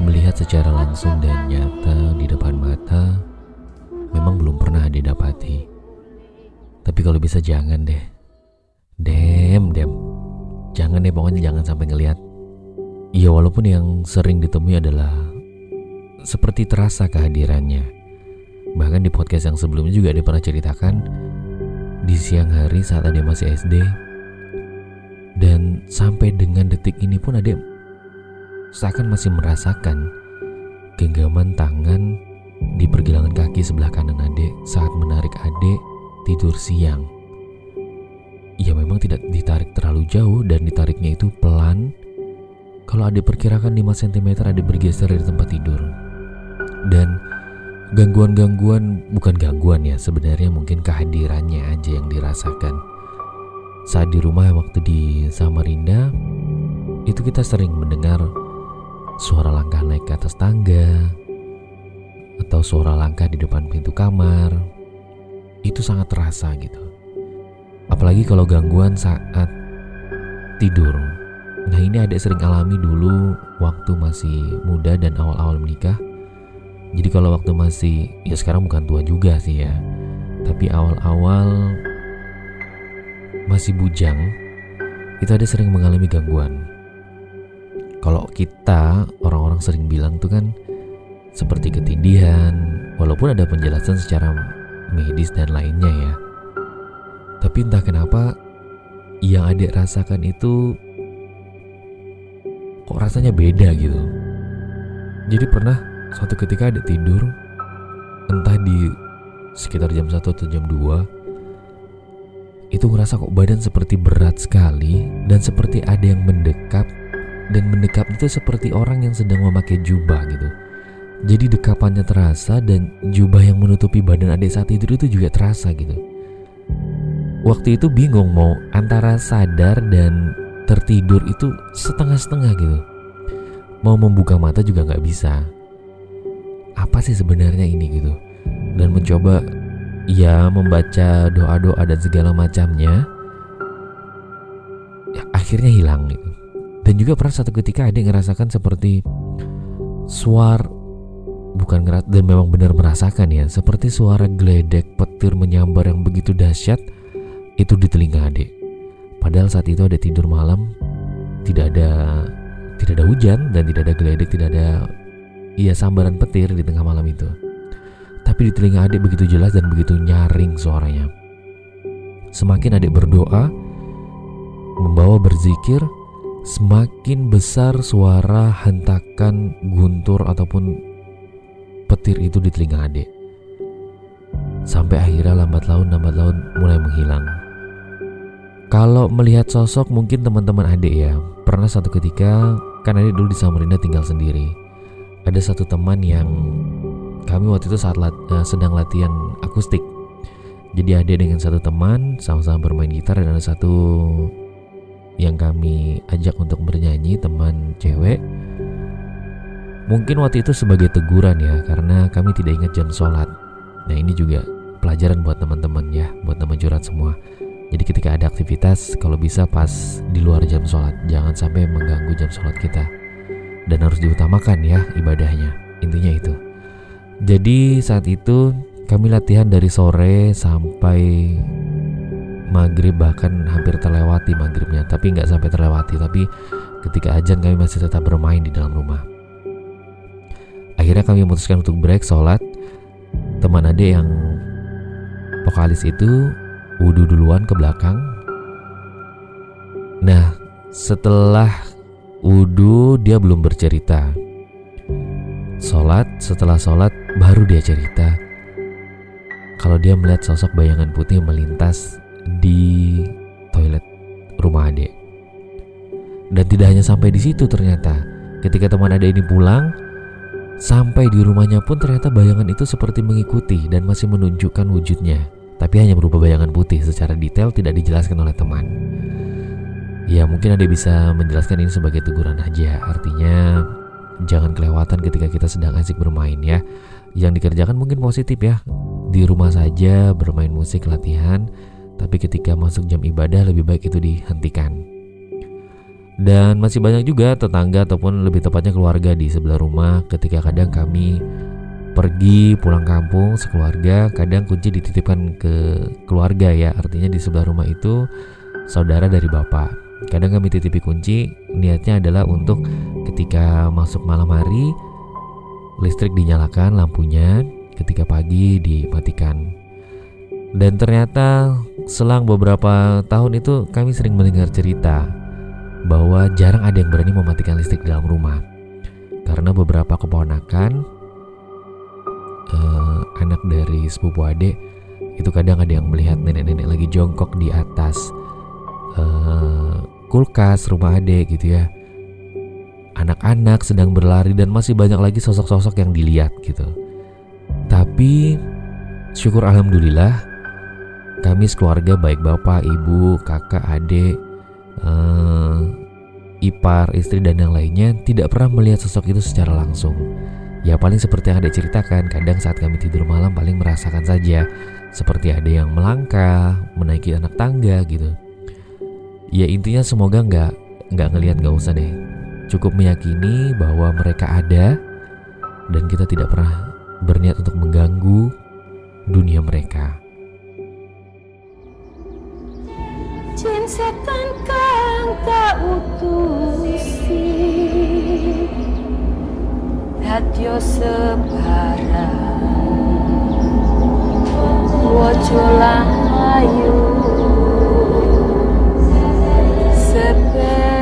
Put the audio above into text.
Melihat secara langsung dan nyata di depan mata memang belum pernah didapati. Tapi kalau bisa jangan deh. Dem, dem. Jangan deh pokoknya jangan sampai ngelihat. Ya walaupun yang sering ditemui adalah seperti terasa kehadirannya. Bahkan di podcast yang sebelumnya juga dia pernah ceritakan di siang hari saat ada masih SD dan sampai dengan detik ini pun ada seakan masih merasakan genggaman tangan di pergelangan kaki sebelah kanan adik saat menarik adik tidur siang. Ya memang tidak ditarik terlalu jauh dan ditariknya itu pelan. Kalau adik perkirakan 5 cm adik bergeser dari tempat tidur. Dan gangguan-gangguan bukan gangguan ya sebenarnya mungkin kehadirannya aja yang dirasakan. Saat di rumah waktu di Samarinda itu kita sering mendengar suara langkah naik ke atas tangga atau suara langkah di depan pintu kamar. Itu sangat terasa gitu. Apalagi kalau gangguan saat tidur. Nah ini ada sering alami dulu waktu masih muda dan awal-awal menikah jadi kalau waktu masih ya sekarang bukan tua juga sih ya tapi awal-awal masih bujang itu ada sering mengalami gangguan kalau kita orang-orang sering bilang tuh kan seperti ketindihan, walaupun ada penjelasan secara medis dan lainnya ya. Tapi entah kenapa yang adik rasakan itu kok rasanya beda gitu. Jadi pernah suatu ketika adik tidur entah di sekitar jam 1 atau jam 2 itu ngerasa kok badan seperti berat sekali dan seperti ada yang mendekap dan mendekap itu seperti orang yang sedang memakai jubah gitu. Jadi dekapannya terasa dan jubah yang menutupi badan adik saat tidur itu juga terasa gitu. Waktu itu bingung mau antara sadar dan tertidur itu setengah-setengah gitu. Mau membuka mata juga nggak bisa. Apa sih sebenarnya ini gitu? Dan mencoba ya membaca doa-doa dan segala macamnya. Ya, akhirnya hilang gitu dan juga pernah satu ketika adik ngerasakan seperti suara bukan ngeras dan memang benar merasakan ya seperti suara geledek petir menyambar yang begitu dahsyat itu di telinga adik. Padahal saat itu ada tidur malam tidak ada tidak ada hujan dan tidak ada geledek tidak ada iya sambaran petir di tengah malam itu. Tapi di telinga adik begitu jelas dan begitu nyaring suaranya. Semakin adik berdoa, membawa berzikir, semakin besar suara hentakan guntur ataupun petir itu di telinga adik. Sampai akhirnya lambat laun lambat laun mulai menghilang. Kalau melihat sosok mungkin teman-teman adik ya Pernah satu ketika kan adik dulu di Samarinda tinggal sendiri Ada satu teman yang kami waktu itu saat lat, uh, sedang latihan akustik. Jadi adik dengan satu teman sama-sama bermain gitar dan ada satu yang kami ajak untuk bernyanyi teman cewek. Mungkin waktu itu sebagai teguran ya karena kami tidak ingat jam sholat. Nah ini juga pelajaran buat teman-teman ya buat teman curhat semua. Jadi ketika ada aktivitas kalau bisa pas di luar jam sholat jangan sampai mengganggu jam sholat kita dan harus diutamakan ya ibadahnya. Intinya itu. Jadi saat itu kami latihan dari sore sampai maghrib bahkan hampir terlewati maghribnya tapi nggak sampai terlewati tapi ketika ajan kami masih tetap bermain di dalam rumah. Akhirnya kami memutuskan untuk break sholat. Teman ade yang vokalis itu wudhu duluan ke belakang. Nah setelah wudhu dia belum bercerita sholat setelah sholat baru dia cerita kalau dia melihat sosok bayangan putih melintas di toilet rumah Ade. Dan tidak hanya sampai di situ ternyata. Ketika teman Ade ini pulang, sampai di rumahnya pun ternyata bayangan itu seperti mengikuti dan masih menunjukkan wujudnya. Tapi hanya berupa bayangan putih secara detail tidak dijelaskan oleh teman. Ya mungkin Ade bisa menjelaskan ini sebagai teguran aja. Artinya jangan kelewatan ketika kita sedang asik bermain ya. Yang dikerjakan mungkin positif ya, di rumah saja bermain musik latihan, tapi ketika masuk jam ibadah lebih baik itu dihentikan. Dan masih banyak juga tetangga ataupun lebih tepatnya keluarga di sebelah rumah ketika kadang kami pergi pulang kampung sekeluarga kadang kunci dititipkan ke keluarga ya artinya di sebelah rumah itu saudara dari bapak kadang kami titipi kunci niatnya adalah untuk ketika masuk malam hari listrik dinyalakan lampunya ketika pagi dimatikan. Dan ternyata selang beberapa tahun itu kami sering mendengar cerita bahwa jarang ada yang berani mematikan listrik dalam rumah. Karena beberapa keponakan uh, anak dari sepupu adik itu kadang ada yang melihat nenek-nenek lagi jongkok di atas kulkas rumah adik gitu ya. Anak-anak sedang berlari dan masih banyak lagi sosok-sosok yang dilihat gitu. Tapi syukur alhamdulillah kami sekeluarga baik bapak ibu kakak adik uh, ipar istri dan yang lainnya tidak pernah melihat sosok itu secara langsung. Ya paling seperti yang ada ceritakan, kadang saat kami tidur malam paling merasakan saja seperti ada yang melangkah, menaiki anak tangga gitu. Ya intinya semoga nggak nggak ngelihat nggak usah deh. Cukup meyakini bahwa mereka ada dan kita tidak pernah berniat untuk mengganggu dunia mereka. Jin setan kang tak utusi layu there.